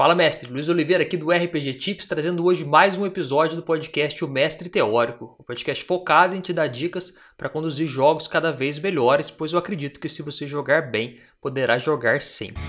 Fala, mestre. Luiz Oliveira aqui do RPG Tips, trazendo hoje mais um episódio do podcast O Mestre Teórico. Um podcast focado em te dar dicas para conduzir jogos cada vez melhores, pois eu acredito que se você jogar bem, poderá jogar sempre.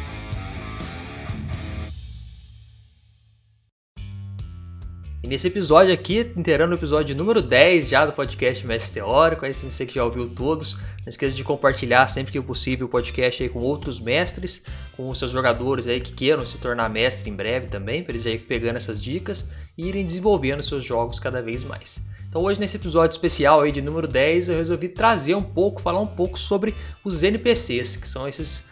Nesse episódio aqui, inteirando o episódio número 10 já do podcast Mestre Teórico, aí você que já ouviu todos, não esqueça de compartilhar sempre que possível o podcast aí com outros mestres, com os seus jogadores aí que queiram se tornar mestre em breve também, para eles ir pegando essas dicas e irem desenvolvendo seus jogos cada vez mais. Então hoje nesse episódio especial aí de número 10, eu resolvi trazer um pouco, falar um pouco sobre os NPCs, que são esses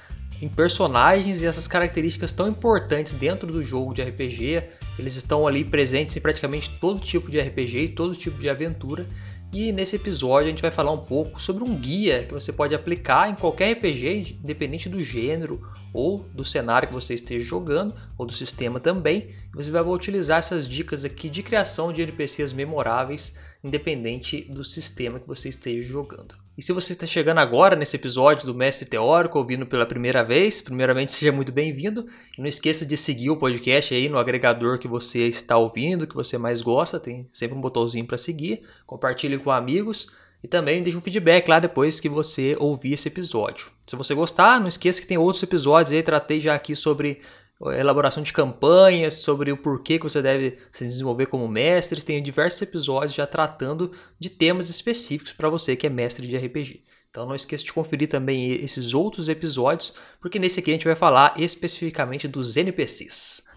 personagens e essas características tão importantes dentro do jogo de RPG eles estão ali presentes em praticamente todo tipo de RPG e todo tipo de aventura. E nesse episódio a gente vai falar um pouco sobre um guia que você pode aplicar em qualquer RPG, independente do gênero ou do cenário que você esteja jogando, ou do sistema também. Você vai utilizar essas dicas aqui de criação de NPCs memoráveis, independente do sistema que você esteja jogando. E se você está chegando agora nesse episódio do Mestre Teórico, ouvindo pela primeira vez, primeiramente seja muito bem-vindo. E não esqueça de seguir o podcast aí no agregador que você está ouvindo, que você mais gosta, tem sempre um botãozinho para seguir. Compartilhe com amigos e também deixe um feedback lá depois que você ouvir esse episódio. Se você gostar, não esqueça que tem outros episódios aí, tratei já aqui sobre elaboração de campanhas, sobre o porquê que você deve se desenvolver como mestre. Tem diversos episódios já tratando de temas específicos para você que é mestre de RPG. Então não esqueça de conferir também esses outros episódios, porque nesse aqui a gente vai falar especificamente dos NPCs.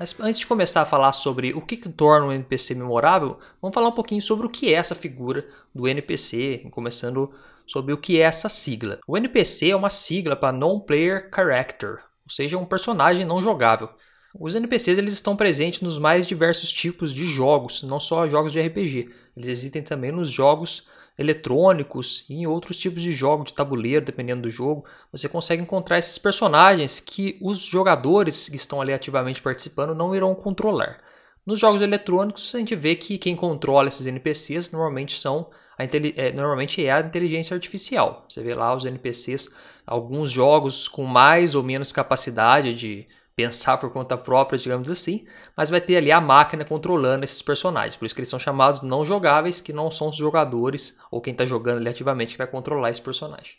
Mas antes de começar a falar sobre o que, que torna um NPC memorável, vamos falar um pouquinho sobre o que é essa figura do NPC, começando sobre o que é essa sigla. O NPC é uma sigla para Non-Player Character, ou seja, um personagem não jogável. Os NPCs eles estão presentes nos mais diversos tipos de jogos, não só jogos de RPG. Eles existem também nos jogos eletrônicos e em outros tipos de jogos de tabuleiro, dependendo do jogo, você consegue encontrar esses personagens que os jogadores que estão ali ativamente participando não irão controlar. Nos jogos eletrônicos, a gente vê que quem controla esses NPCs normalmente são a, é, normalmente é a inteligência artificial. Você vê lá os NPCs, alguns jogos com mais ou menos capacidade de pensar por conta própria, digamos assim, mas vai ter ali a máquina controlando esses personagens. Por isso que eles são chamados não jogáveis, que não são os jogadores ou quem está jogando ali ativamente que vai controlar esse personagem.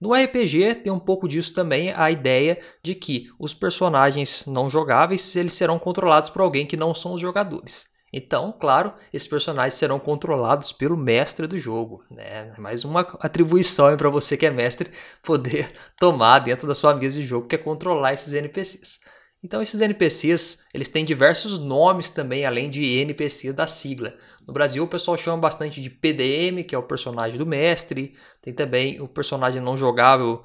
No RPG tem um pouco disso também, a ideia de que os personagens não jogáveis eles serão controlados por alguém que não são os jogadores. Então, claro, esses personagens serão controlados pelo mestre do jogo. Né? Mais uma atribuição para você que é mestre poder tomar dentro da sua mesa de jogo, que é controlar esses NPCs. Então, esses NPCs eles têm diversos nomes também, além de NPC da sigla. No Brasil, o pessoal chama bastante de PDM, que é o personagem do mestre. Tem também o personagem não jogável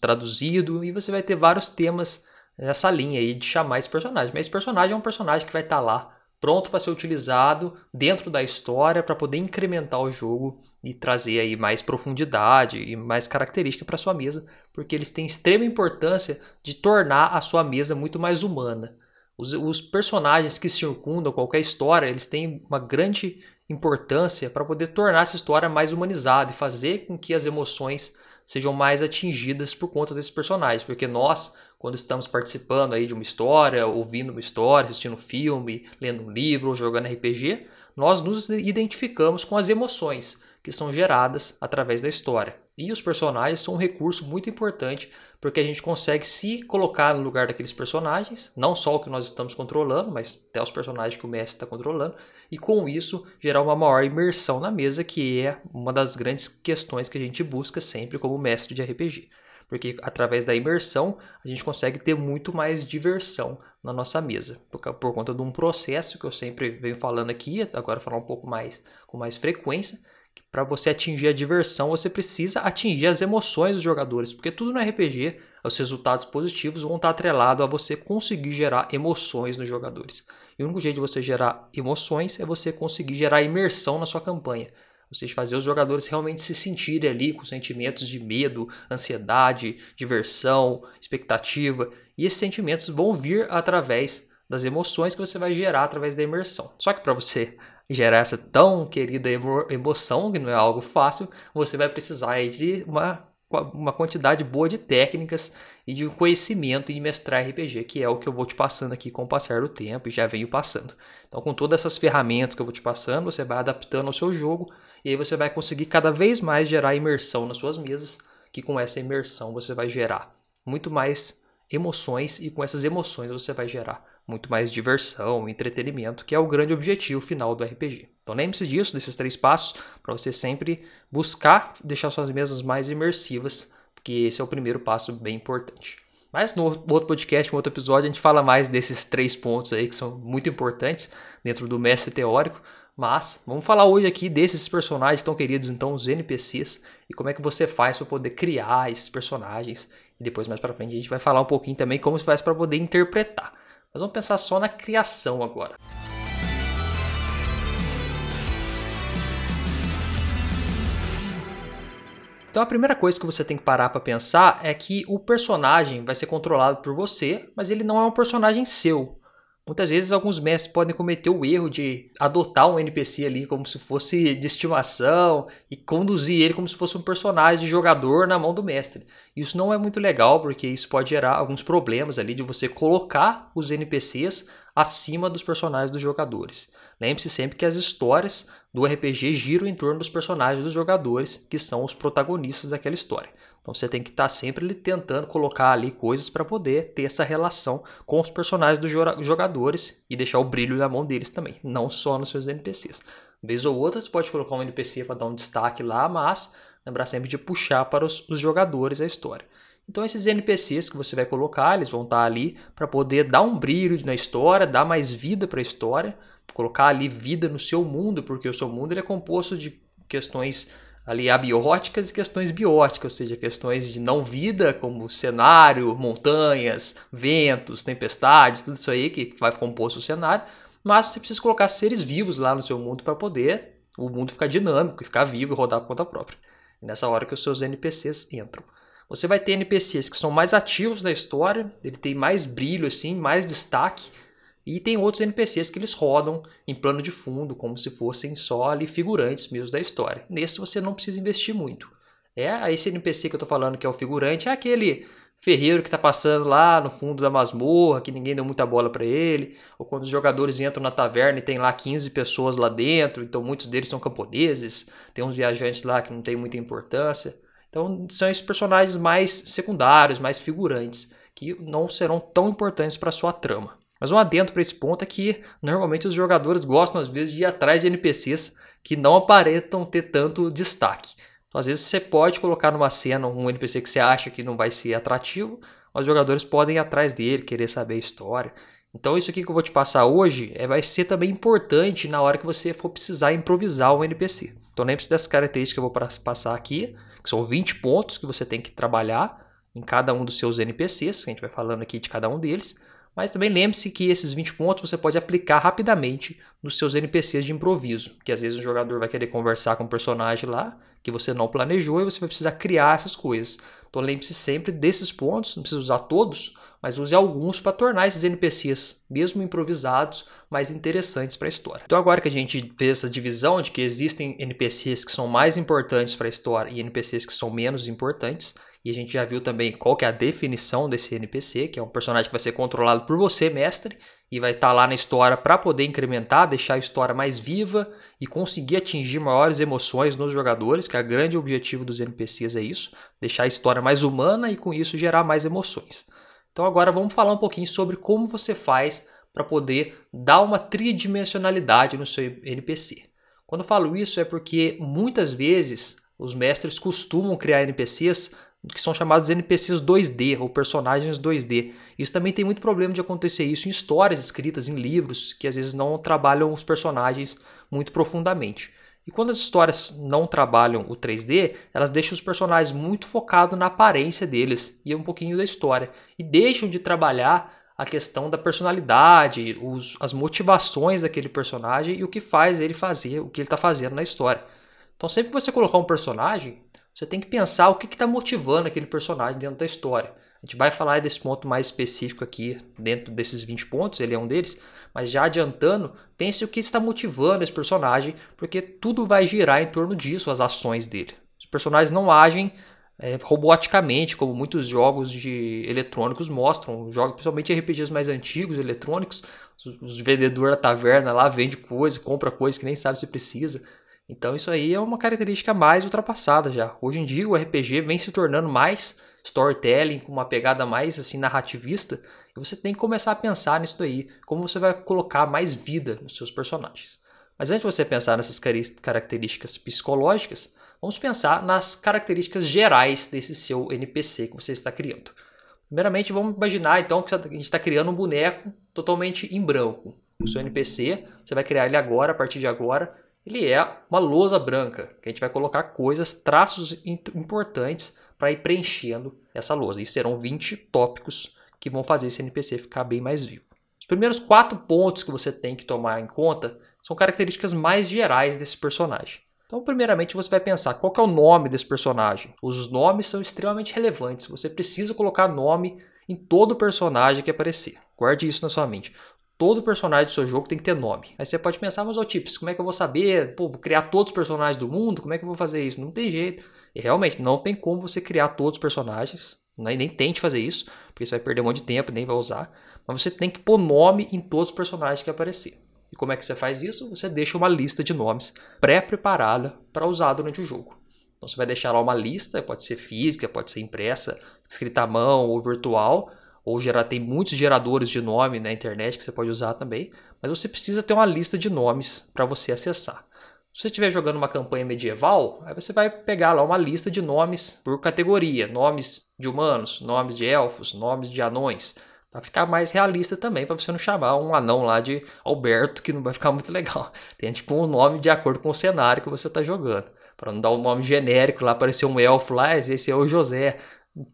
traduzido. E você vai ter vários temas nessa linha aí de chamar esse personagem. Mas esse personagem é um personagem que vai estar tá lá pronto para ser utilizado dentro da história para poder incrementar o jogo e trazer aí mais profundidade e mais característica para sua mesa, porque eles têm extrema importância de tornar a sua mesa muito mais humana. Os, os personagens que circundam qualquer história, eles têm uma grande importância para poder tornar essa história mais humanizada e fazer com que as emoções sejam mais atingidas por conta desses personagens, porque nós quando estamos participando aí de uma história, ouvindo uma história, assistindo um filme, lendo um livro ou jogando RPG, nós nos identificamos com as emoções que são geradas através da história. E os personagens são um recurso muito importante porque a gente consegue se colocar no lugar daqueles personagens, não só o que nós estamos controlando, mas até os personagens que o mestre está controlando, e com isso gerar uma maior imersão na mesa, que é uma das grandes questões que a gente busca sempre como mestre de RPG porque através da imersão a gente consegue ter muito mais diversão na nossa mesa, por, por conta de um processo que eu sempre venho falando aqui, agora falar um pouco mais com mais frequência, para você atingir a diversão, você precisa atingir as emoções dos jogadores, porque tudo no RPG, os resultados positivos vão estar atrelados a você conseguir gerar emoções nos jogadores. E o único jeito de você gerar emoções é você conseguir gerar imersão na sua campanha. Seja, fazer os jogadores realmente se sentirem ali com sentimentos de medo, ansiedade, diversão, expectativa. E esses sentimentos vão vir através das emoções que você vai gerar através da imersão. Só que para você gerar essa tão querida emoção, que não é algo fácil, você vai precisar de uma, uma quantidade boa de técnicas e de conhecimento em mestrar RPG, que é o que eu vou te passando aqui com o passar do tempo e já venho passando. Então, com todas essas ferramentas que eu vou te passando, você vai adaptando ao seu jogo e aí você vai conseguir cada vez mais gerar imersão nas suas mesas, que com essa imersão você vai gerar muito mais emoções e com essas emoções você vai gerar muito mais diversão, entretenimento, que é o grande objetivo final do RPG. Então lembre-se disso, desses três passos, para você sempre buscar deixar suas mesas mais imersivas, porque esse é o primeiro passo bem importante. Mas no outro podcast, no outro episódio, a gente fala mais desses três pontos aí que são muito importantes dentro do mestre teórico. Mas vamos falar hoje aqui desses personagens tão queridos, então os NPCs, e como é que você faz para poder criar esses personagens. E depois mais para frente a gente vai falar um pouquinho também como você faz para poder interpretar. Mas vamos pensar só na criação agora. Então a primeira coisa que você tem que parar para pensar é que o personagem vai ser controlado por você, mas ele não é um personagem seu. Muitas vezes alguns mestres podem cometer o erro de adotar um NPC ali como se fosse de estimação e conduzir ele como se fosse um personagem de jogador na mão do mestre. Isso não é muito legal porque isso pode gerar alguns problemas ali de você colocar os NPCs acima dos personagens dos jogadores. Lembre-se sempre que as histórias do RPG giram em torno dos personagens dos jogadores, que são os protagonistas daquela história. Então você tem que estar tá sempre tentando colocar ali coisas para poder ter essa relação com os personagens dos jogadores e deixar o brilho na mão deles também, não só nos seus NPCs. Vez ou outra você pode colocar um NPC para dar um destaque lá, mas lembrar sempre de puxar para os, os jogadores a história. Então esses NPCs que você vai colocar, eles vão estar tá ali para poder dar um brilho na história, dar mais vida para a história, colocar ali vida no seu mundo, porque o seu mundo ele é composto de questões ali abióticas e questões bióticas, ou seja, questões de não vida, como cenário, montanhas, ventos, tempestades, tudo isso aí que vai compor o cenário, mas você precisa colocar seres vivos lá no seu mundo para poder o mundo ficar dinâmico, ficar vivo e rodar por conta própria. E nessa hora que os seus NPCs entram. Você vai ter NPCs que são mais ativos na história, ele tem mais brilho assim, mais destaque, e tem outros NPCs que eles rodam em plano de fundo, como se fossem só ali figurantes mesmo da história. Nesse você não precisa investir muito. É esse NPC que eu estou falando que é o figurante, é aquele ferreiro que está passando lá no fundo da masmorra, que ninguém deu muita bola para ele, ou quando os jogadores entram na taverna e tem lá 15 pessoas lá dentro, então muitos deles são camponeses, tem uns viajantes lá que não tem muita importância. Então são esses personagens mais secundários, mais figurantes, que não serão tão importantes para sua trama. Mas um adendo para esse ponto é que normalmente os jogadores gostam às vezes de ir atrás de NPCs que não aparentam ter tanto destaque. Então, às vezes você pode colocar numa cena um NPC que você acha que não vai ser atrativo, mas os jogadores podem ir atrás dele, querer saber a história. Então isso aqui que eu vou te passar hoje é, vai ser também importante na hora que você for precisar improvisar um NPC. Então lembre-se dessas características que eu vou passar aqui, que são 20 pontos que você tem que trabalhar em cada um dos seus NPCs, que a gente vai falando aqui de cada um deles. Mas também lembre-se que esses 20 pontos você pode aplicar rapidamente nos seus NPCs de improviso, que às vezes o jogador vai querer conversar com um personagem lá que você não planejou e você vai precisar criar essas coisas. Então lembre-se sempre desses pontos, não precisa usar todos, mas use alguns para tornar esses NPCs, mesmo improvisados, mais interessantes para a história. Então agora que a gente fez essa divisão de que existem NPCs que são mais importantes para a história e NPCs que são menos importantes, e a gente já viu também qual que é a definição desse NPC, que é um personagem que vai ser controlado por você, mestre, e vai estar tá lá na história para poder incrementar, deixar a história mais viva e conseguir atingir maiores emoções nos jogadores, que é o grande objetivo dos NPCs é isso, deixar a história mais humana e com isso gerar mais emoções. Então agora vamos falar um pouquinho sobre como você faz para poder dar uma tridimensionalidade no seu NPC. Quando eu falo isso é porque muitas vezes os mestres costumam criar NPCs que são chamados NPCs 2D ou personagens 2D. Isso também tem muito problema de acontecer isso em histórias escritas em livros que às vezes não trabalham os personagens muito profundamente. E quando as histórias não trabalham o 3D, elas deixam os personagens muito focados na aparência deles e um pouquinho da história e deixam de trabalhar a questão da personalidade, os, as motivações daquele personagem e o que faz ele fazer o que ele está fazendo na história. Então, sempre que você colocar um personagem, você tem que pensar o que está motivando aquele personagem dentro da história. A gente vai falar desse ponto mais específico aqui, dentro desses 20 pontos, ele é um deles, mas já adiantando, pense o que está motivando esse personagem, porque tudo vai girar em torno disso, as ações dele. Os personagens não agem é, roboticamente, como muitos jogos de eletrônicos mostram, jogos, principalmente RPGs mais antigos, eletrônicos, os, vendedores da taverna lá vende coisa, compra coisa que nem sabe se precisa. Então isso aí é uma característica mais ultrapassada já. Hoje em dia o RPG vem se tornando mais storytelling, com uma pegada mais assim narrativista, e você tem que começar a pensar nisso daí, como você vai colocar mais vida nos seus personagens. Mas antes de você pensar nessas características psicológicas, vamos pensar nas características gerais desse seu NPC que você está criando. Primeiramente, vamos imaginar então que a gente está criando um boneco totalmente em branco. O seu NPC, você vai criar ele agora, a partir de agora, ele é uma lousa branca, que a gente vai colocar coisas, traços importantes para ir preenchendo essa lousa. E serão 20 tópicos que vão fazer esse NPC ficar bem mais vivo. Os primeiros quatro pontos que você tem que tomar em conta são características mais gerais desse personagem. Então, primeiramente, você vai pensar qual é o nome desse personagem. Os nomes são extremamente relevantes. Você precisa colocar nome em todo personagem que aparecer. Guarde isso na sua mente. Todo personagem do seu jogo tem que ter nome. Aí você pode pensar, mas ô Tips, como é que eu vou saber? Pô, vou criar todos os personagens do mundo? Como é que eu vou fazer isso? Não tem jeito. E realmente, não tem como você criar todos os personagens. Nem, nem tente fazer isso, porque você vai perder um monte de tempo, nem vai usar. Mas você tem que pôr nome em todos os personagens que aparecer. E como é que você faz isso? Você deixa uma lista de nomes pré-preparada para usar durante o jogo. Então você vai deixar lá uma lista, pode ser física, pode ser impressa, escrita à mão ou virtual, ou gerar, tem muitos geradores de nome na internet que você pode usar também, mas você precisa ter uma lista de nomes para você acessar. Se você estiver jogando uma campanha medieval, aí você vai pegar lá uma lista de nomes por categoria, nomes de humanos, nomes de elfos, nomes de anões, para ficar mais realista também, para você não chamar um anão lá de Alberto, que não vai ficar muito legal. Tem tipo um nome de acordo com o cenário que você está jogando, para não dar um nome genérico lá, aparecer um elfo lá, esse é o José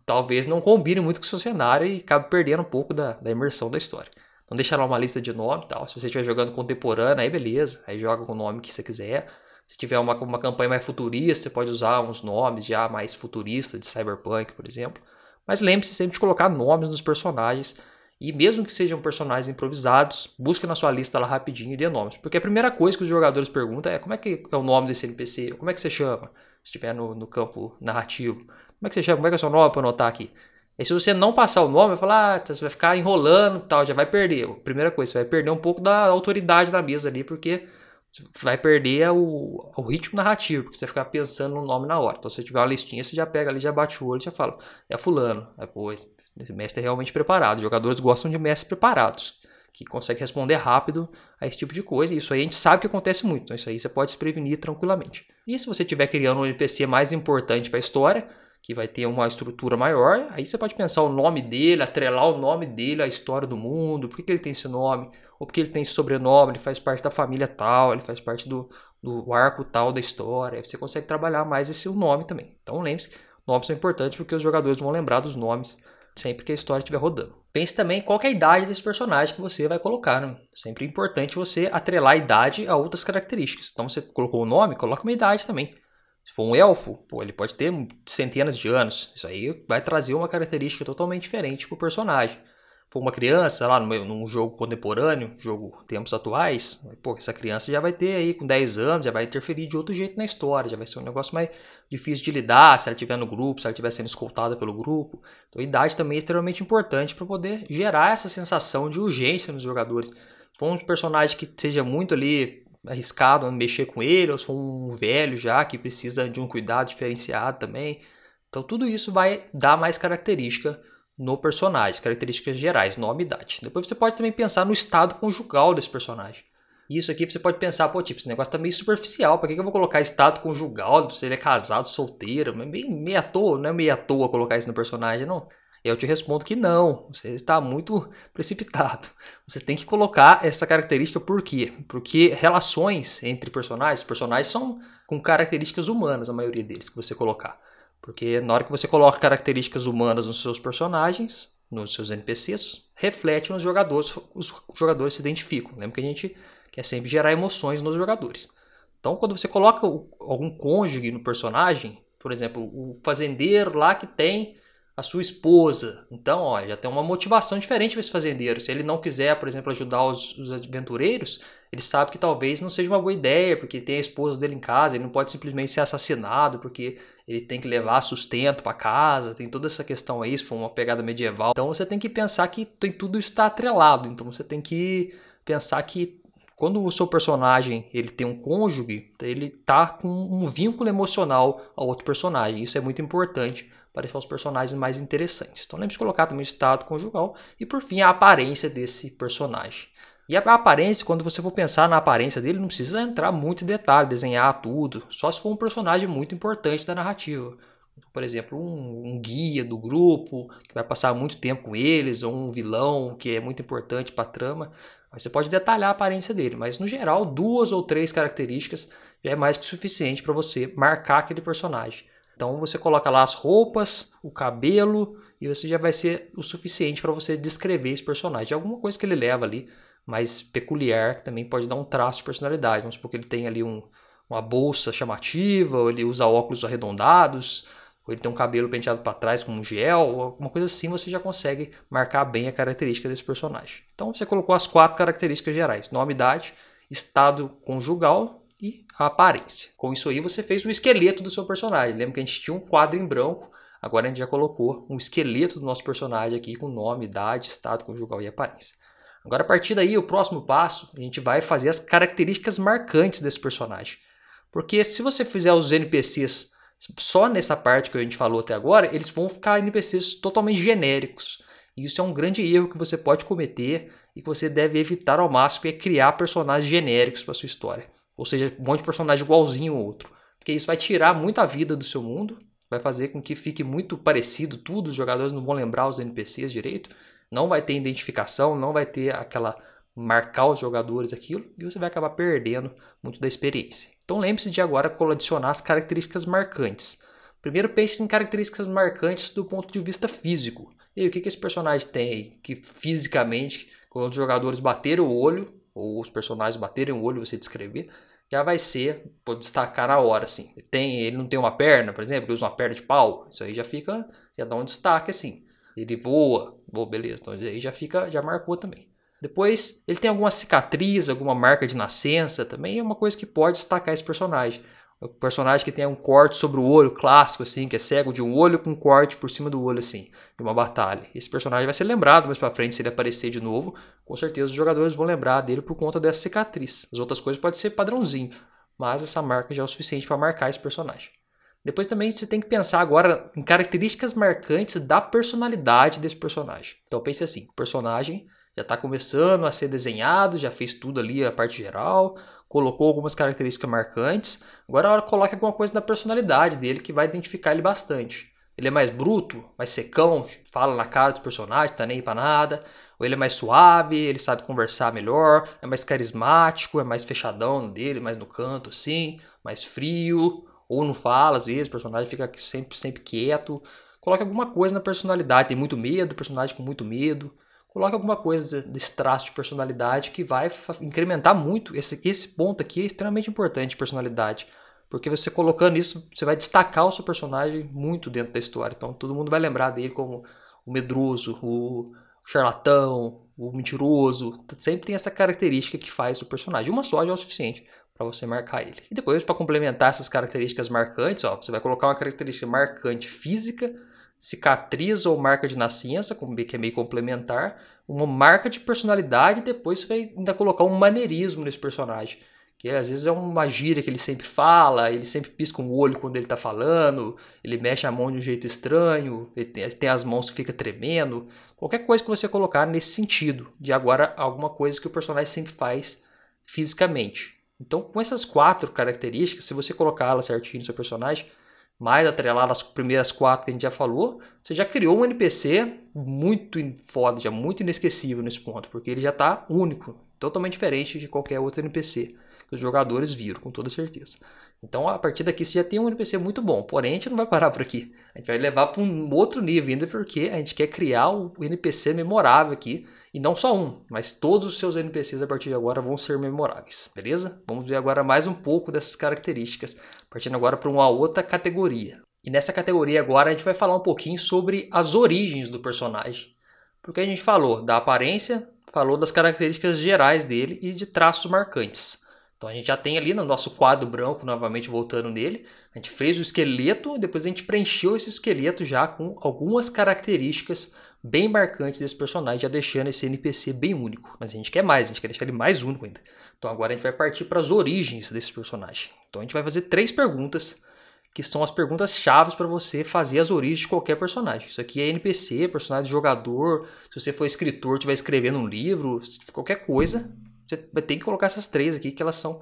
talvez não combine muito com o seu cenário e acabe perdendo um pouco da, da imersão da história. Então deixa lá uma lista de nome e tal. Se você estiver jogando contemporâneo, aí beleza. Aí joga com o nome que você quiser. Se tiver uma, uma campanha mais futurista, você pode usar uns nomes já mais futuristas, de Cyberpunk, por exemplo. Mas lembre-se sempre de colocar nomes nos personagens. E mesmo que sejam personagens improvisados, busque na sua lista lá rapidinho e dê nomes. Porque a primeira coisa que os jogadores perguntam é como é que é o nome desse NPC? Como é que você chama? Se estiver no, no campo narrativo. Como é que você chama? Como é que é o seu nome para anotar aqui? E se você não passar o nome, vai falar, ah, você vai ficar enrolando tal, já vai perder. Primeira coisa, você vai perder um pouco da autoridade da mesa ali, porque você vai perder o, o ritmo narrativo, porque você ficar pensando no nome na hora. Então, se você tiver uma listinha, você já pega ali, já bate o olho já fala, é fulano. Aí, pô, esse mestre é realmente preparado. Os jogadores gostam de mestres preparados, que conseguem responder rápido a esse tipo de coisa. E isso aí a gente sabe que acontece muito. Então, isso aí você pode se prevenir tranquilamente. E se você estiver criando um NPC mais importante para a história, que vai ter uma estrutura maior. Aí você pode pensar o nome dele, atrelar o nome dele à história do mundo, por que, ele tem esse nome, ou porque ele tem esse sobrenome, ele faz parte da família tal, ele faz parte do, do arco tal da história. Aí você consegue trabalhar mais esse nome também. Então lembre-se, nomes são importantes porque os jogadores vão lembrar dos nomes sempre que a história estiver rodando. Pense também qual é a idade desse personagem que você vai colocar. Né? Sempre é importante você atrelar a idade a outras características. Então você colocou o nome, coloca uma idade também. Se for um elfo, pô, ele pode ter centenas de anos. Isso aí vai trazer uma característica totalmente diferente pro personagem. Se for uma criança lá num jogo contemporâneo, jogo tempos atuais, pô, essa criança já vai ter aí com 10 anos, já vai interferir de outro jeito na história, já vai ser um negócio mais difícil de lidar se ela estiver no grupo, se ela estiver sendo escoltada pelo grupo. Então a idade também é extremamente importante para poder gerar essa sensação de urgência nos jogadores. For um personagem que seja muito ali arriscado mexer com ele, ou se for um velho já que precisa de um cuidado diferenciado também. Então tudo isso vai dar mais característica no personagem, características gerais, nome e idade. Depois você pode também pensar no estado conjugal desse personagem. Isso aqui você pode pensar, pô, tipo, esse negócio tá meio superficial, pra que, eu vou colocar estado conjugal, se ele é casado, solteiro, meio, meio à toa, não é meio à toa colocar isso no personagem, não. Eu te respondo que não, você está muito precipitado. Você tem que colocar essa característica por quê? Porque relações entre personagens, personagens são com características humanas, a maioria deles que você colocar. Porque na hora que você coloca características humanas nos seus personagens, nos seus NPCs, reflete nos jogadores, os jogadores se identificam. Lembra que a gente quer sempre gerar emoções nos jogadores. Então, quando você coloca algum cônjuge no personagem, por exemplo, o fazendeiro lá que tem a sua esposa. Então, ó, já tem uma motivação diferente para esse fazendeiro. Se ele não quiser, por exemplo, ajudar os, os, aventureiros, ele sabe que talvez não seja uma boa ideia, porque tem a esposa dele em casa, ele não pode simplesmente ser assassinado, porque ele tem que levar sustento para casa, tem toda essa questão aí, se for uma pegada medieval. Então você tem que pensar que tem, tudo está atrelado. Então você tem que pensar que quando o seu personagem ele tem um cônjuge, ele tá com um vínculo emocional ao outro personagem. Isso é muito importante para deixar os personagens mais interessantes. Então lembre-se de colocar também o estado conjugal e por fim a aparência desse personagem. E a aparência, quando você for pensar na aparência dele, não precisa entrar muito em detalhe, desenhar tudo, só se for um personagem muito importante da narrativa. Por exemplo, um, um guia do grupo que vai passar muito tempo com eles, ou um vilão que é muito importante para a trama. Você pode detalhar a aparência dele, mas no geral, duas ou três características já é mais que suficiente para você marcar aquele personagem. Então você coloca lá as roupas, o cabelo e você já vai ser o suficiente para você descrever esse personagem. Alguma coisa que ele leva ali mais peculiar, que também pode dar um traço de personalidade. Vamos supor que ele tem ali um, uma bolsa chamativa, ou ele usa óculos arredondados, ou ele tem um cabelo penteado para trás com um gel, alguma coisa assim, você já consegue marcar bem a característica desse personagem. Então você colocou as quatro características gerais: nome, idade, estado conjugal e a aparência. Com isso aí você fez o esqueleto do seu personagem. Lembra que a gente tinha um quadro em branco, agora a gente já colocou um esqueleto do nosso personagem aqui com nome, idade, estado conjugal e aparência. Agora a partir daí, o próximo passo, a gente vai fazer as características marcantes desse personagem. Porque se você fizer os NPCs só nessa parte que a gente falou até agora, eles vão ficar NPCs totalmente genéricos. E isso é um grande erro que você pode cometer e que você deve evitar ao máximo, é criar personagens genéricos para sua história. Ou seja, um monte de personagem igualzinho ao outro. Porque isso vai tirar muita vida do seu mundo, vai fazer com que fique muito parecido tudo, os jogadores não vão lembrar os NPCs direito, não vai ter identificação, não vai ter aquela marcar os jogadores aquilo e você vai acabar perdendo muito da experiência. Então lembre-se de agora adicionar as características marcantes. Primeiro pense em características marcantes do ponto de vista físico. E aí, o que, que esse personagem tem aí? Que fisicamente, quando os jogadores baterem o olho, ou os personagens baterem o olho você descrever, já vai ser, pode destacar na hora, assim. Tem, ele não tem uma perna, por exemplo, ele usa uma perna de pau, isso aí já fica, já dá um destaque, assim. Ele voa, voa, beleza, então aí já fica, já marcou também. Depois, ele tem alguma cicatriz, alguma marca de nascença, também é uma coisa que pode destacar esse personagem. O personagem que tem um corte sobre o olho clássico, assim, que é cego de um olho com um corte por cima do olho, assim, de uma batalha. Esse personagem vai ser lembrado mais pra frente se ele aparecer de novo. Com certeza os jogadores vão lembrar dele por conta dessa cicatriz. As outras coisas podem ser padrãozinho, mas essa marca já é o suficiente para marcar esse personagem. Depois também você tem que pensar agora em características marcantes da personalidade desse personagem. Então pense assim, personagem já está começando a ser desenhado, já fez tudo ali, a parte geral, colocou algumas características marcantes. Agora a hora coloque alguma coisa da personalidade dele que vai identificar ele bastante. Ele é mais bruto, mais secão, fala na cara dos personagens, tá nem para nada. Ou ele é mais suave, ele sabe conversar melhor, é mais carismático, é mais fechadão dele, mais no canto assim, mais frio, ou não fala às vezes, o personagem fica sempre, sempre quieto. Coloque alguma coisa na personalidade, tem muito medo, personagem com muito medo coloque alguma coisa desse traço de personalidade que vai incrementar muito. Esse, esse ponto aqui é extremamente importante, personalidade. Porque você colocando isso, você vai destacar o seu personagem muito dentro da história. Então todo mundo vai lembrar dele como o medroso, o charlatão, o mentiroso. Sempre tem essa característica que faz o personagem. Uma só já é o suficiente para você marcar ele. E depois, para complementar essas características marcantes, ó, você vai colocar uma característica marcante física cicatriz ou marca de nascença, que é meio complementar, uma marca de personalidade e depois você vai ainda colocar um maneirismo nesse personagem. Que às vezes é uma gíria que ele sempre fala, ele sempre pisca um olho quando ele está falando, ele mexe a mão de um jeito estranho, ele tem, ele tem as mãos que fica tremendo. Qualquer coisa que você colocar nesse sentido, de agora alguma coisa que o personagem sempre faz fisicamente. Então, com essas quatro características, se você colocá-las certinho no seu personagem, mais atrelado às primeiras quatro que a gente já falou, você já criou um NPC muito foda, já muito inesquecível nesse ponto, porque ele já está único, totalmente diferente de qualquer outro NPC que os jogadores viram, com toda certeza. Então, a partir daqui você já tem um NPC muito bom, porém a gente não vai parar por aqui. A gente vai levar para um outro nível ainda, porque a gente quer criar o NPC memorável aqui, e não só um, mas todos os seus NPCs a partir de agora vão ser memoráveis, beleza? Vamos ver agora mais um pouco dessas características, partindo agora para uma outra categoria. E nessa categoria agora a gente vai falar um pouquinho sobre as origens do personagem. Porque a gente falou da aparência, falou das características gerais dele e de traços marcantes. Então a gente já tem ali no nosso quadro branco, novamente voltando nele, a gente fez o esqueleto, depois a gente preencheu esse esqueleto já com algumas características bem marcantes desse personagem, já deixando esse NPC bem único. Mas a gente quer mais, a gente quer deixar ele mais único ainda. Então agora a gente vai partir para as origens desse personagem. Então a gente vai fazer três perguntas que são as perguntas chaves para você fazer as origens de qualquer personagem. Isso aqui é NPC, personagem de jogador, se você for escritor, estiver escrevendo um livro, qualquer coisa, você tem que colocar essas três aqui que elas são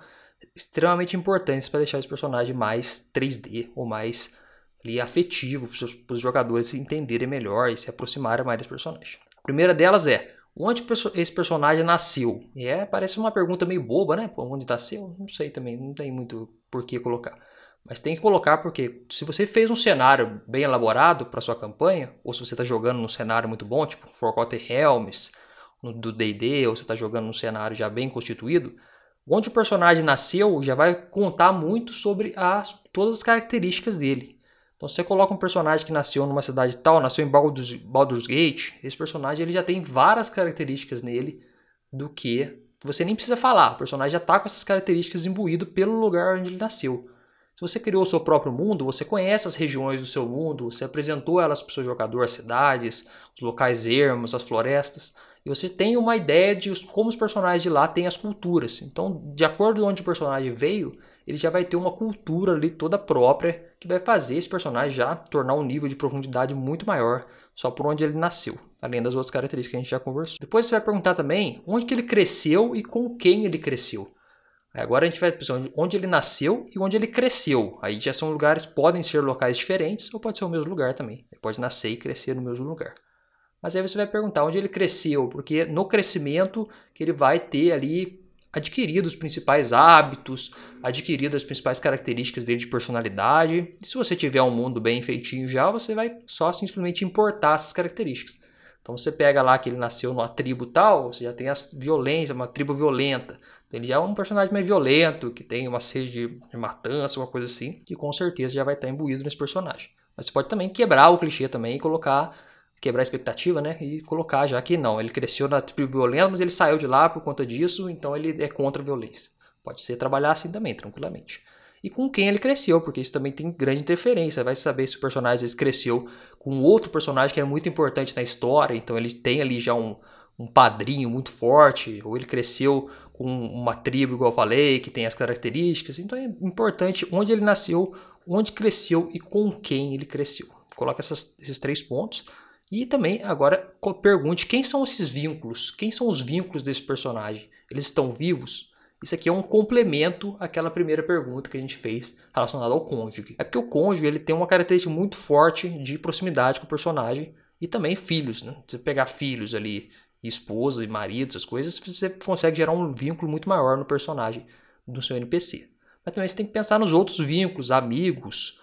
extremamente importantes para deixar esse personagem mais 3D ou mais ali, afetivo para os jogadores entenderem melhor e se aproximarem mais desse personagem. A primeira delas é onde esse personagem nasceu? E é, parece uma pergunta meio boba, né? Pô, onde nasceu? Não sei também, não tem muito por que colocar. Mas tem que colocar porque se você fez um cenário bem elaborado para sua campanha, ou se você está jogando num cenário muito bom, tipo Forgotten Realms, do D&D, ou você está jogando num cenário já bem constituído, onde o personagem nasceu já vai contar muito sobre as, todas as características dele. Então, você coloca um personagem que nasceu numa cidade tal, nasceu em Baldur's, Baldur's Gate, esse personagem ele já tem várias características nele do que você nem precisa falar. O personagem já está com essas características imbuído pelo lugar onde ele nasceu. Se você criou o seu próprio mundo, você conhece as regiões do seu mundo, você apresentou elas para o seu jogador, as cidades, os locais ermos, as florestas, e você tem uma ideia de como os personagens de lá têm as culturas. Então, de acordo com onde o personagem veio, ele já vai ter uma cultura ali toda própria que vai fazer esse personagem já tornar um nível de profundidade muito maior só por onde ele nasceu, além das outras características que a gente já conversou. Depois você vai perguntar também onde que ele cresceu e com quem ele cresceu. Agora a gente vai pensar onde ele nasceu e onde ele cresceu. Aí já são lugares, podem ser locais diferentes ou pode ser o mesmo lugar também. Ele pode nascer e crescer no mesmo lugar. Mas aí você vai perguntar onde ele cresceu, porque no crescimento que ele vai ter ali adquirido os principais hábitos, adquirido as principais características dele de personalidade. E se você tiver um mundo bem feitinho já, você vai só simplesmente importar essas características. Então você pega lá que ele nasceu numa tribo tal, você já tem a violência, uma tribo violenta. Ele já é um personagem mais violento, que tem uma sede de, de matança, uma coisa assim, que com certeza já vai estar imbuído nesse personagem. Mas você pode também quebrar o clichê também e colocar, quebrar a expectativa, né? E colocar já que não, ele cresceu na tribo violenta, mas ele saiu de lá por conta disso, então ele é contra a violência. Pode ser trabalhar assim também, tranquilamente. E com quem ele cresceu, porque isso também tem grande interferência. Vai saber se o personagem cresceu com outro personagem que é muito importante na história, então ele tem ali já um, um padrinho muito forte, ou ele cresceu com uma tribo, igual eu falei, que tem as características. Então é importante onde ele nasceu, onde cresceu e com quem ele cresceu. Coloca essas, esses três pontos. E também agora pergunte quem são esses vínculos, quem são os vínculos desse personagem. Eles estão vivos? Isso aqui é um complemento àquela primeira pergunta que a gente fez relacionada ao cônjuge. É porque o cônjuge ele tem uma característica muito forte de proximidade com o personagem e também filhos. Né? Você pegar filhos ali esposa e marido, essas coisas, você consegue gerar um vínculo muito maior no personagem do seu NPC. Mas também você tem que pensar nos outros vínculos, amigos,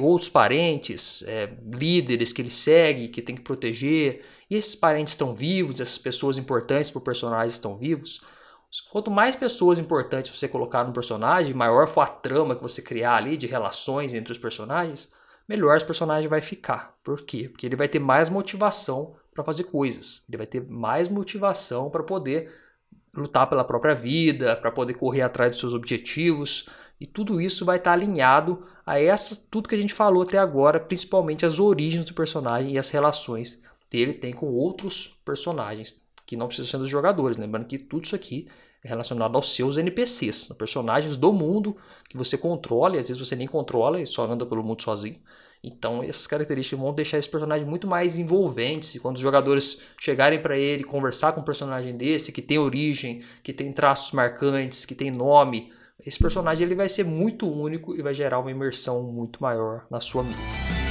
outros parentes, é, líderes que ele segue, que tem que proteger. E esses parentes estão vivos, essas pessoas importantes para o personagem estão vivos. Quanto mais pessoas importantes você colocar no personagem, maior for a trama que você criar ali de relações entre os personagens, melhor esse personagem vai ficar. Por quê? Porque ele vai ter mais motivação para fazer coisas. Ele vai ter mais motivação para poder lutar pela própria vida, para poder correr atrás dos seus objetivos. E tudo isso vai estar tá alinhado a essa, tudo que a gente falou até agora, principalmente as origens do personagem e as relações que ele tem com outros personagens, que não precisam ser dos jogadores. Lembrando que tudo isso aqui é relacionado aos seus NPCs, personagens do mundo que você controla, e às vezes você nem controla e só anda pelo mundo sozinho. Então, essas características vão deixar esse personagem muito mais envolvente. E quando os jogadores chegarem para ele, conversar com um personagem desse, que tem origem, que tem traços marcantes, que tem nome, esse personagem ele vai ser muito único e vai gerar uma imersão muito maior na sua mesa.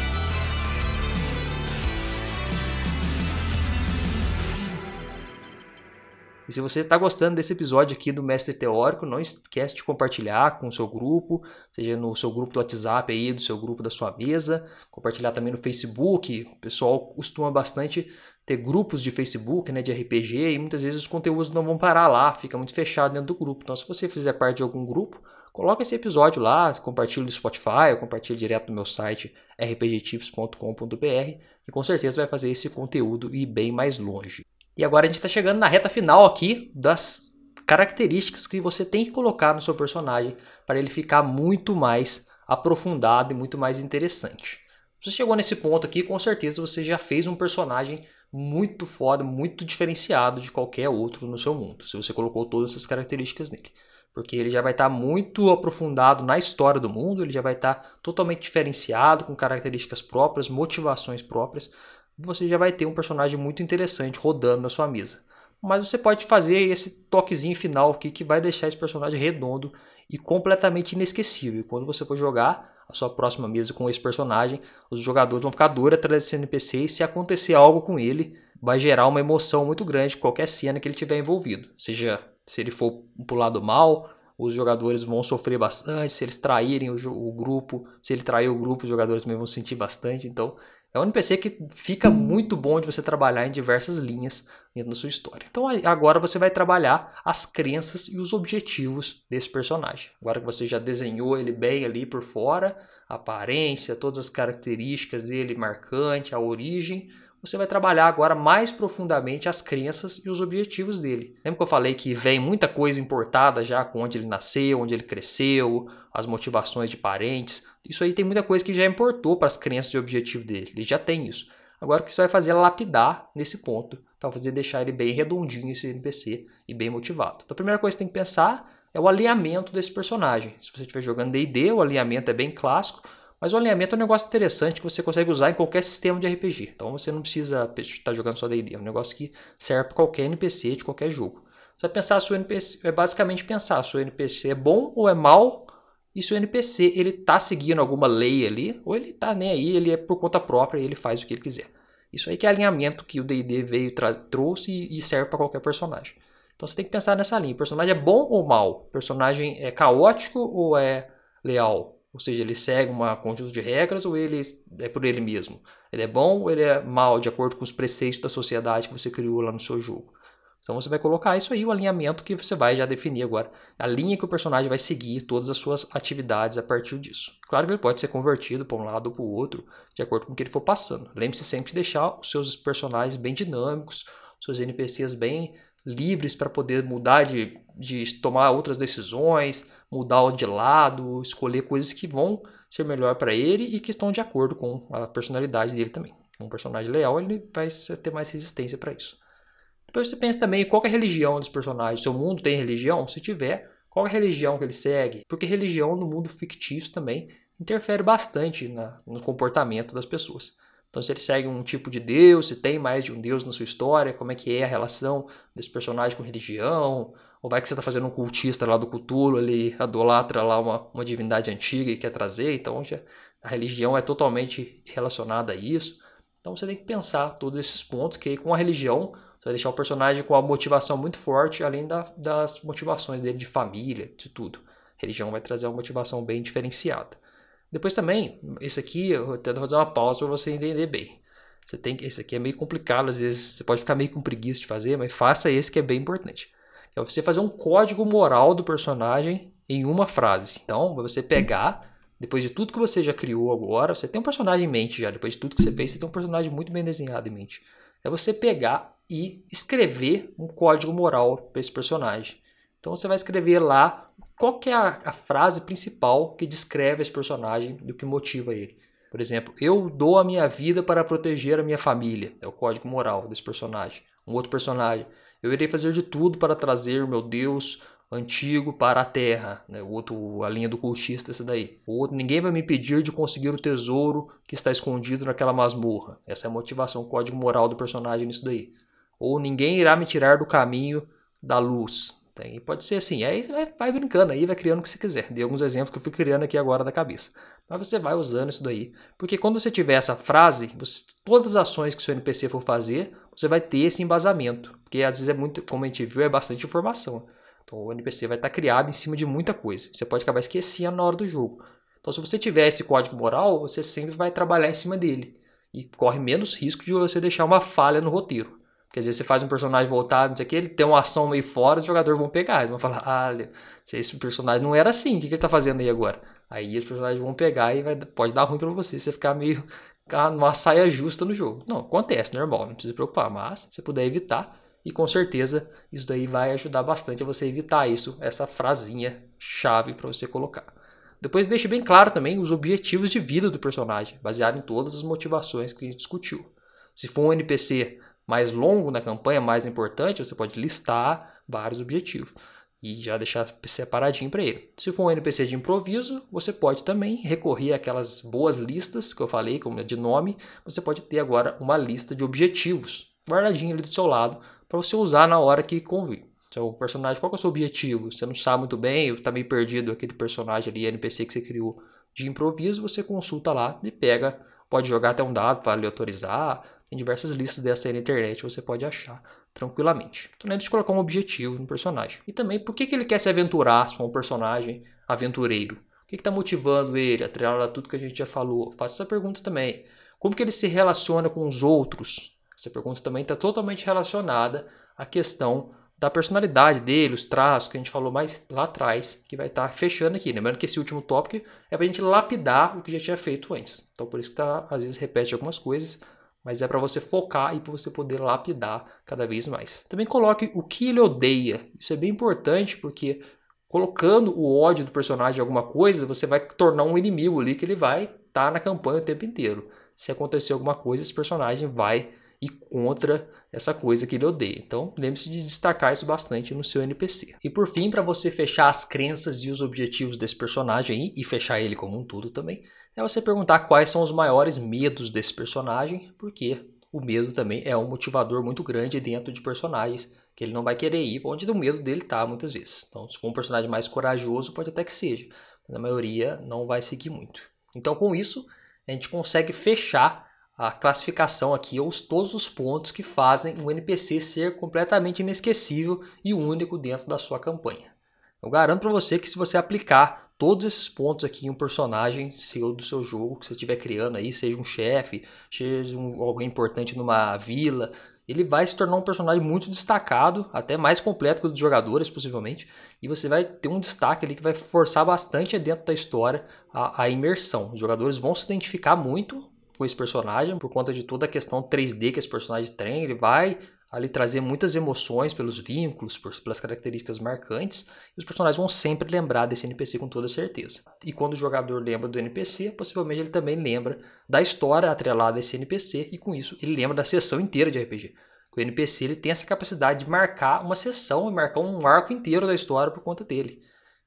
E se você está gostando desse episódio aqui do Mestre Teórico, não esquece de compartilhar com o seu grupo, seja no seu grupo do WhatsApp aí, do seu grupo da sua mesa, compartilhar também no Facebook. O pessoal costuma bastante ter grupos de Facebook, né, de RPG, e muitas vezes os conteúdos não vão parar lá, fica muito fechado dentro do grupo. Então, se você fizer parte de algum grupo, coloca esse episódio lá, compartilhe no Spotify, ou compartilhe direto no meu site rpgtips.com.br e com certeza vai fazer esse conteúdo ir bem mais longe. E agora a gente está chegando na reta final aqui das características que você tem que colocar no seu personagem para ele ficar muito mais aprofundado e muito mais interessante. Você chegou nesse ponto aqui, com certeza você já fez um personagem muito foda, muito diferenciado de qualquer outro no seu mundo, se você colocou todas essas características nele. Porque ele já vai estar muito aprofundado na história do mundo, ele já vai estar totalmente diferenciado, com características próprias, motivações próprias. Você já vai ter um personagem muito interessante rodando na sua mesa. Mas você pode fazer esse toquezinho final aqui que vai deixar esse personagem redondo e completamente inesquecível. Quando você for jogar a sua próxima mesa com esse personagem, os jogadores vão ficar doidos atrás desse NPC e se acontecer algo com ele, vai gerar uma emoção muito grande qualquer cena que ele tiver envolvido. Seja se ele for pro lado mal, os jogadores vão sofrer bastante, se eles traírem o, o grupo, se ele trair o grupo, os jogadores também vão sentir bastante. Então, é um NPC que fica muito bom de você trabalhar em diversas linhas dentro da sua história. Então agora você vai trabalhar as crenças e os objetivos desse personagem. Agora que você já desenhou ele bem ali por fora, a aparência, todas as características dele marcante, a origem, você vai trabalhar agora mais profundamente as crenças e os objetivos dele. Lembra que eu falei que vem muita coisa importada já com onde ele nasceu, onde ele cresceu, as motivações de parentes. Isso aí tem muita coisa que já importou para as crenças e objetivo dele. Ele já tem isso. Agora o que você vai fazer é lapidar nesse ponto, para fazer deixar ele bem redondinho esse NPC e bem motivado. Então a primeira coisa que você tem que pensar é o alinhamento desse personagem. Se você estiver jogando D&D, o alinhamento é bem clássico. Mas o alinhamento é um negócio interessante que você consegue usar em qualquer sistema de RPG. Então você não precisa estar jogando só D&D, é um negócio que serve para qualquer NPC de qualquer jogo. Você vai pensar se o NPC, é basicamente pensar se o NPC é bom ou é mal e se o NPC ele tá seguindo alguma lei ali ou ele tá nem aí, ele é por conta própria e ele faz o que ele quiser. Isso aí que é alinhamento que o D&D veio trouxe e serve para qualquer personagem. Então você tem que pensar nessa linha. O personagem é bom ou mal? O personagem é caótico ou é leal? Ou seja, ele segue um conjunto de regras ou ele é por ele mesmo? Ele é bom ou ele é mal, de acordo com os preceitos da sociedade que você criou lá no seu jogo? Então você vai colocar isso aí, o alinhamento que você vai já definir agora. A linha que o personagem vai seguir, todas as suas atividades a partir disso. Claro que ele pode ser convertido para um lado ou para o outro, de acordo com o que ele for passando. Lembre-se sempre de deixar os seus personagens bem dinâmicos, seus NPCs bem livres para poder mudar de, de tomar outras decisões, mudar de lado, escolher coisas que vão ser melhor para ele e que estão de acordo com a personalidade dele também. Um personagem leal ele vai ter mais resistência para isso. Depois você pensa também qual é a religião dos personagens. Seu mundo tem religião? Se tiver, qual é a religião que ele segue? Porque religião no mundo fictício também interfere bastante na, no comportamento das pessoas. Então, se ele segue um tipo de Deus, se tem mais de um Deus na sua história, como é que é a relação desse personagem com religião, ou vai que você está fazendo um cultista lá do Cthulhu, ele adolatra lá uma, uma divindade antiga e quer trazer, então já, a religião é totalmente relacionada a isso. Então você tem que pensar todos esses pontos, que aí com a religião você vai deixar o personagem com a motivação muito forte, além da, das motivações dele de família, de tudo. A religião vai trazer uma motivação bem diferenciada. Depois também, esse aqui, eu tento fazer uma pausa para você entender bem. Você tem esse aqui é meio complicado, às vezes você pode ficar meio com preguiça de fazer, mas faça esse que é bem importante. É você fazer um código moral do personagem em uma frase. Então, você pegar, depois de tudo que você já criou agora, você tem um personagem em mente já, depois de tudo que você fez, você tem um personagem muito bem desenhado em mente. É você pegar e escrever um código moral para esse personagem. Então você vai escrever lá qual que é a, a, frase principal que descreve esse personagem, do que motiva ele. Por exemplo, eu dou a minha vida para proteger a minha família. É o código moral desse personagem. Um outro personagem, eu irei fazer de tudo para trazer o meu Deus antigo para a terra. Né? O outro, a linha do cultista, essa daí. O outro, ninguém vai me impedir de conseguir o tesouro que está escondido naquela masmorra. Essa é a motivação, o código moral do personagem nisso daí. Ou ninguém irá me tirar do caminho da luz. Tem, pode ser assim, aí vai brincando aí, vai criando o que você quiser. Dei alguns exemplos que eu fui criando aqui agora da cabeça. Mas você vai usando isso daí. Porque quando você tiver essa frase, você, todas as ações que seu NPC for fazer, você vai ter esse embasamento. Porque às vezes é muito, como a gente viu, é bastante informação. Então o NPC vai estar criado em cima de muita coisa. Você pode acabar esquecendo na hora do jogo. Então se você tiver esse código moral, você sempre vai trabalhar em cima dele. E corre menos risco de você deixar uma falha no roteiro. Porque às vezes você faz um personagem voltado, não sei o que, ele tem uma ação meio fora, os jogadores vão pegar. Eles vão falar, ah, esse personagem não era assim, o que, ele tá fazendo aí agora? Aí os personagens vão pegar e vai, pode dar ruim para você, você ficar meio numa saia justa no jogo. Não, acontece, normal, não precisa se preocupar, mas se puder evitar, e com certeza isso daí vai ajudar bastante a você evitar isso, essa frasinha chave para você colocar. Depois deixe bem claro também os objetivos de vida do personagem, baseado em todas as motivações que a gente discutiu. Se for um NPC mais longo na campanha, mais importante, você pode listar vários objetivos e já deixar separadinho para ele. Se for um NPC de improviso, você pode também recorrer àquelas boas listas que eu falei, como de nome, você pode ter agora uma lista de objetivos guardadinho ali do seu lado para você usar na hora que convir. Seu personagem, qual é o seu objetivo? Você não sabe muito bem, está meio perdido aquele personagem ali, NPC que você criou de improviso, você consulta lá e pega, pode jogar até um dado para lhe autorizar. Tem diversas listas dessa aí na internet, você pode achar tranquilamente. Então lembre de colocar um objetivo no personagem. E também, por que, que ele quer se aventurar com um personagem aventureiro? O que está motivando ele, atrelado a tudo que a gente já falou? Faça essa pergunta também. Como que ele se relaciona com os outros? Essa pergunta também está totalmente relacionada à questão da personalidade dele, os traços que a gente falou mais lá atrás, que vai estar tá fechando aqui. Lembrando que esse último tópico é para a gente lapidar o que já tinha feito antes. Então por isso que tá, às vezes repete algumas coisas, mas é para você focar e para você poder lapidar cada vez mais. Também coloque o que ele odeia. Isso é bem importante porque colocando o ódio do personagem em alguma coisa, você vai tornar um inimigo ali que ele vai estar tá na campanha o tempo inteiro. Se acontecer alguma coisa, esse personagem vai e contra essa coisa que ele odeia. Então, lembre-se de destacar isso bastante no seu NPC. E por fim, para você fechar as crenças e os objetivos desse personagem e fechar ele como um todo também, é você perguntar quais são os maiores medos desse personagem, porque o medo também é um motivador muito grande dentro de personagens que ele não vai querer ir onde o medo dele está muitas vezes. Então, se for um personagem mais corajoso, pode até que seja, mas a maioria não vai seguir muito. Então, com isso, a gente consegue fechar a classificação aqui, ou todos os pontos que fazem um NPC ser completamente inesquecível e único dentro da sua campanha. Eu garanto para você que se você aplicar todos esses pontos aqui em um personagem seu do seu jogo que você estiver criando aí, seja um chefe, seja um, alguém importante numa vila, ele vai se tornar um personagem muito destacado, até mais completo que o dos jogadores, possivelmente, e você vai ter um destaque ali que vai forçar bastante dentro da história a, a imersão. Os jogadores vão se identificar muito com esse personagem, por conta de toda a questão 3D que esse personagem tem, ele vai ali trazer muitas emoções pelos vínculos, pelas características marcantes, e os personagens vão sempre lembrar desse NPC com toda certeza. E quando o jogador lembra do NPC, possivelmente ele também lembra da história atrelada a esse NPC, e com isso ele lembra da sessão inteira de RPG. O NPC ele tem essa capacidade de marcar uma sessão e marcar um arco inteiro da história por conta dele.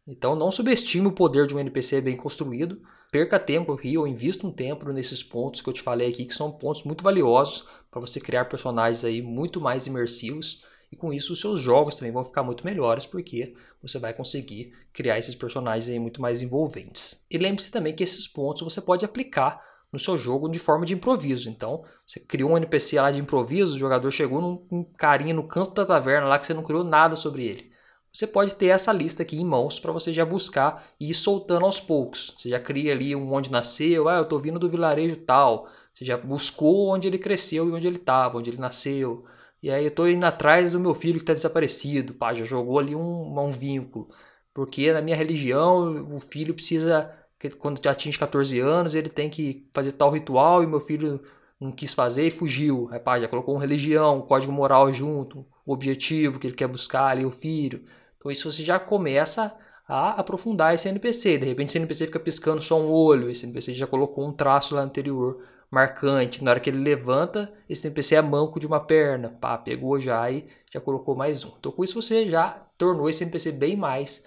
Então não subestime o poder de um NPC bem construído, perca tempo aqui ou invista um tempo nesses pontos que eu te falei aqui, que são pontos muito valiosos para você criar personagens aí muito mais imersivos. E com isso os seus jogos também vão ficar muito melhores, porque você vai conseguir criar esses personagens aí muito mais envolventes. E lembre-se também que esses pontos você pode aplicar no seu jogo de forma de improviso. Então, você criou um NPC lá de improviso, o jogador chegou num, carinha no canto da taverna lá que você não criou nada sobre ele você pode ter essa lista aqui em mãos para você já buscar e ir soltando aos poucos. Você já cria ali onde nasceu, ah, eu estou vindo do vilarejo tal. Você já buscou onde ele cresceu e onde ele estava, onde ele nasceu. E aí eu estou indo atrás do meu filho que está desaparecido. Pá, já jogou ali um, um vínculo. Porque na minha religião o filho precisa, quando atinge 14 anos, ele tem que fazer tal ritual e meu filho não quis fazer e fugiu. Aí pá, já colocou uma religião, um código moral junto, o objetivo que ele quer buscar ali, o filho. Então isso você já começa a aprofundar esse NPC. De repente esse NPC fica piscando só um olho, esse NPC já colocou um traço lá anterior marcante. Na hora que ele levanta, esse NPC é manco de uma perna. Pá, pegou já e já colocou mais um. Então com isso você já tornou esse NPC bem mais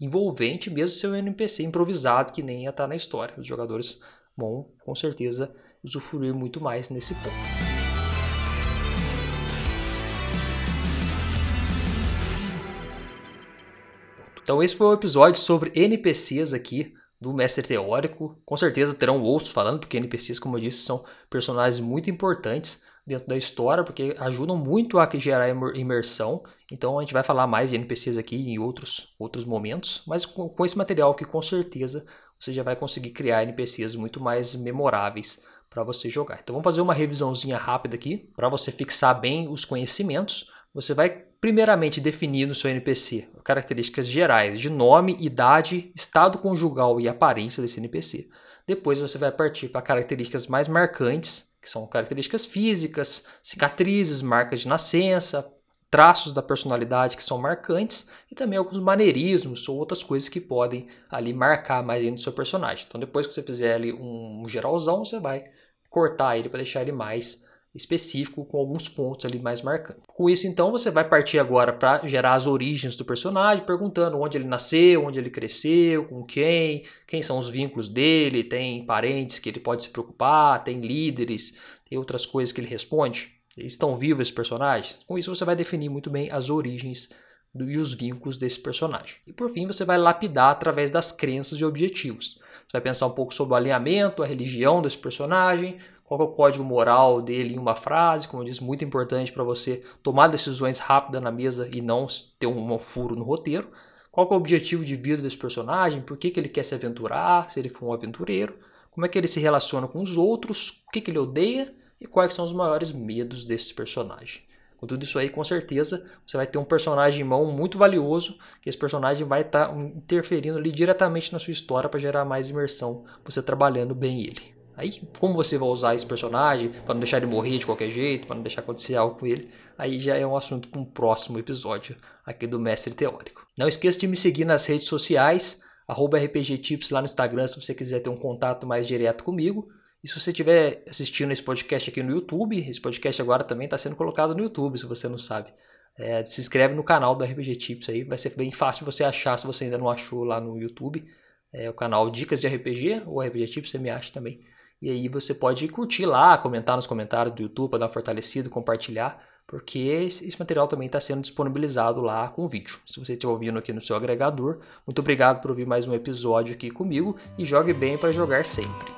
envolvente, mesmo seu NPC improvisado que nem ia estar na história. Os jogadores vão com certeza usufruir muito mais nesse ponto. Então esse foi o episódio sobre NPCs aqui do Mestre Teórico. Com certeza terão outros falando, porque NPCs, como eu disse, são personagens muito importantes dentro da história, porque ajudam muito a gerar imersão. Então a gente vai falar mais de NPCs aqui em outros, outros momentos, mas com, com esse material que com certeza você já vai conseguir criar NPCs muito mais memoráveis para você jogar. Então vamos fazer uma revisãozinha rápida aqui para você fixar bem os conhecimentos você vai primeiramente definir no seu NPC características gerais de nome, idade, estado conjugal e aparência desse NPC. Depois você vai partir para características mais marcantes, que são características físicas, cicatrizes, marcas de nascença, traços da personalidade que são marcantes e também alguns maneirismos ou outras coisas que podem ali marcar mais no seu personagem. Então depois que você fizer ali um geralzão, você vai cortar ele para deixar ele mais específico com alguns pontos ali mais marcantes. Com isso, então, você vai partir agora para gerar as origens do personagem, perguntando onde ele nasceu, onde ele cresceu, com quem, quem são os vínculos dele, tem parentes que ele pode se preocupar, tem líderes, tem outras coisas que ele responde. Eles estão vivos esses personagens? Com isso, você vai definir muito bem as origens e os vínculos desse personagem. E por fim, você vai lapidar através das crenças e objetivos. Você vai pensar um pouco sobre o alinhamento, a religião desse personagem, qual é o código moral dele em uma frase, como eu disse, muito importante para você tomar decisões rápidas na mesa e não ter um furo no roteiro. Qual é o objetivo de vida desse personagem, por que, que ele quer se aventurar, se ele for um aventureiro, como é que ele se relaciona com os outros, o que, que ele odeia e quais são os maiores medos desse personagem. Com tudo isso aí, com certeza, você vai ter um personagem em mão muito valioso, que esse personagem vai estar tá interferindo ali diretamente na sua história para gerar mais imersão, você trabalhando bem ele. Aí, como você vai usar esse personagem para não deixar ele morrer de qualquer jeito, para não deixar acontecer algo com ele, aí já é um assunto para um próximo episódio aqui do Mestre Teórico. Não esqueça de me seguir nas redes sociais, RPGTips lá no Instagram, se você quiser ter um contato mais direto comigo. E se você estiver assistindo esse podcast aqui no YouTube, esse podcast agora também está sendo colocado no YouTube, se você não sabe. É, se inscreve no canal do RPG Tips aí, vai ser bem fácil você achar se você ainda não achou lá no YouTube. É o canal Dicas de RPG, ou RPG Tips, você me acha também. E aí você pode curtir lá, comentar nos comentários do YouTube para dar uma fortalecida, compartilhar, porque esse material também está sendo disponibilizado lá com vídeo. Se você estiver ouvindo aqui no seu agregador, muito obrigado por ouvir mais um episódio aqui comigo e jogue bem para jogar sempre.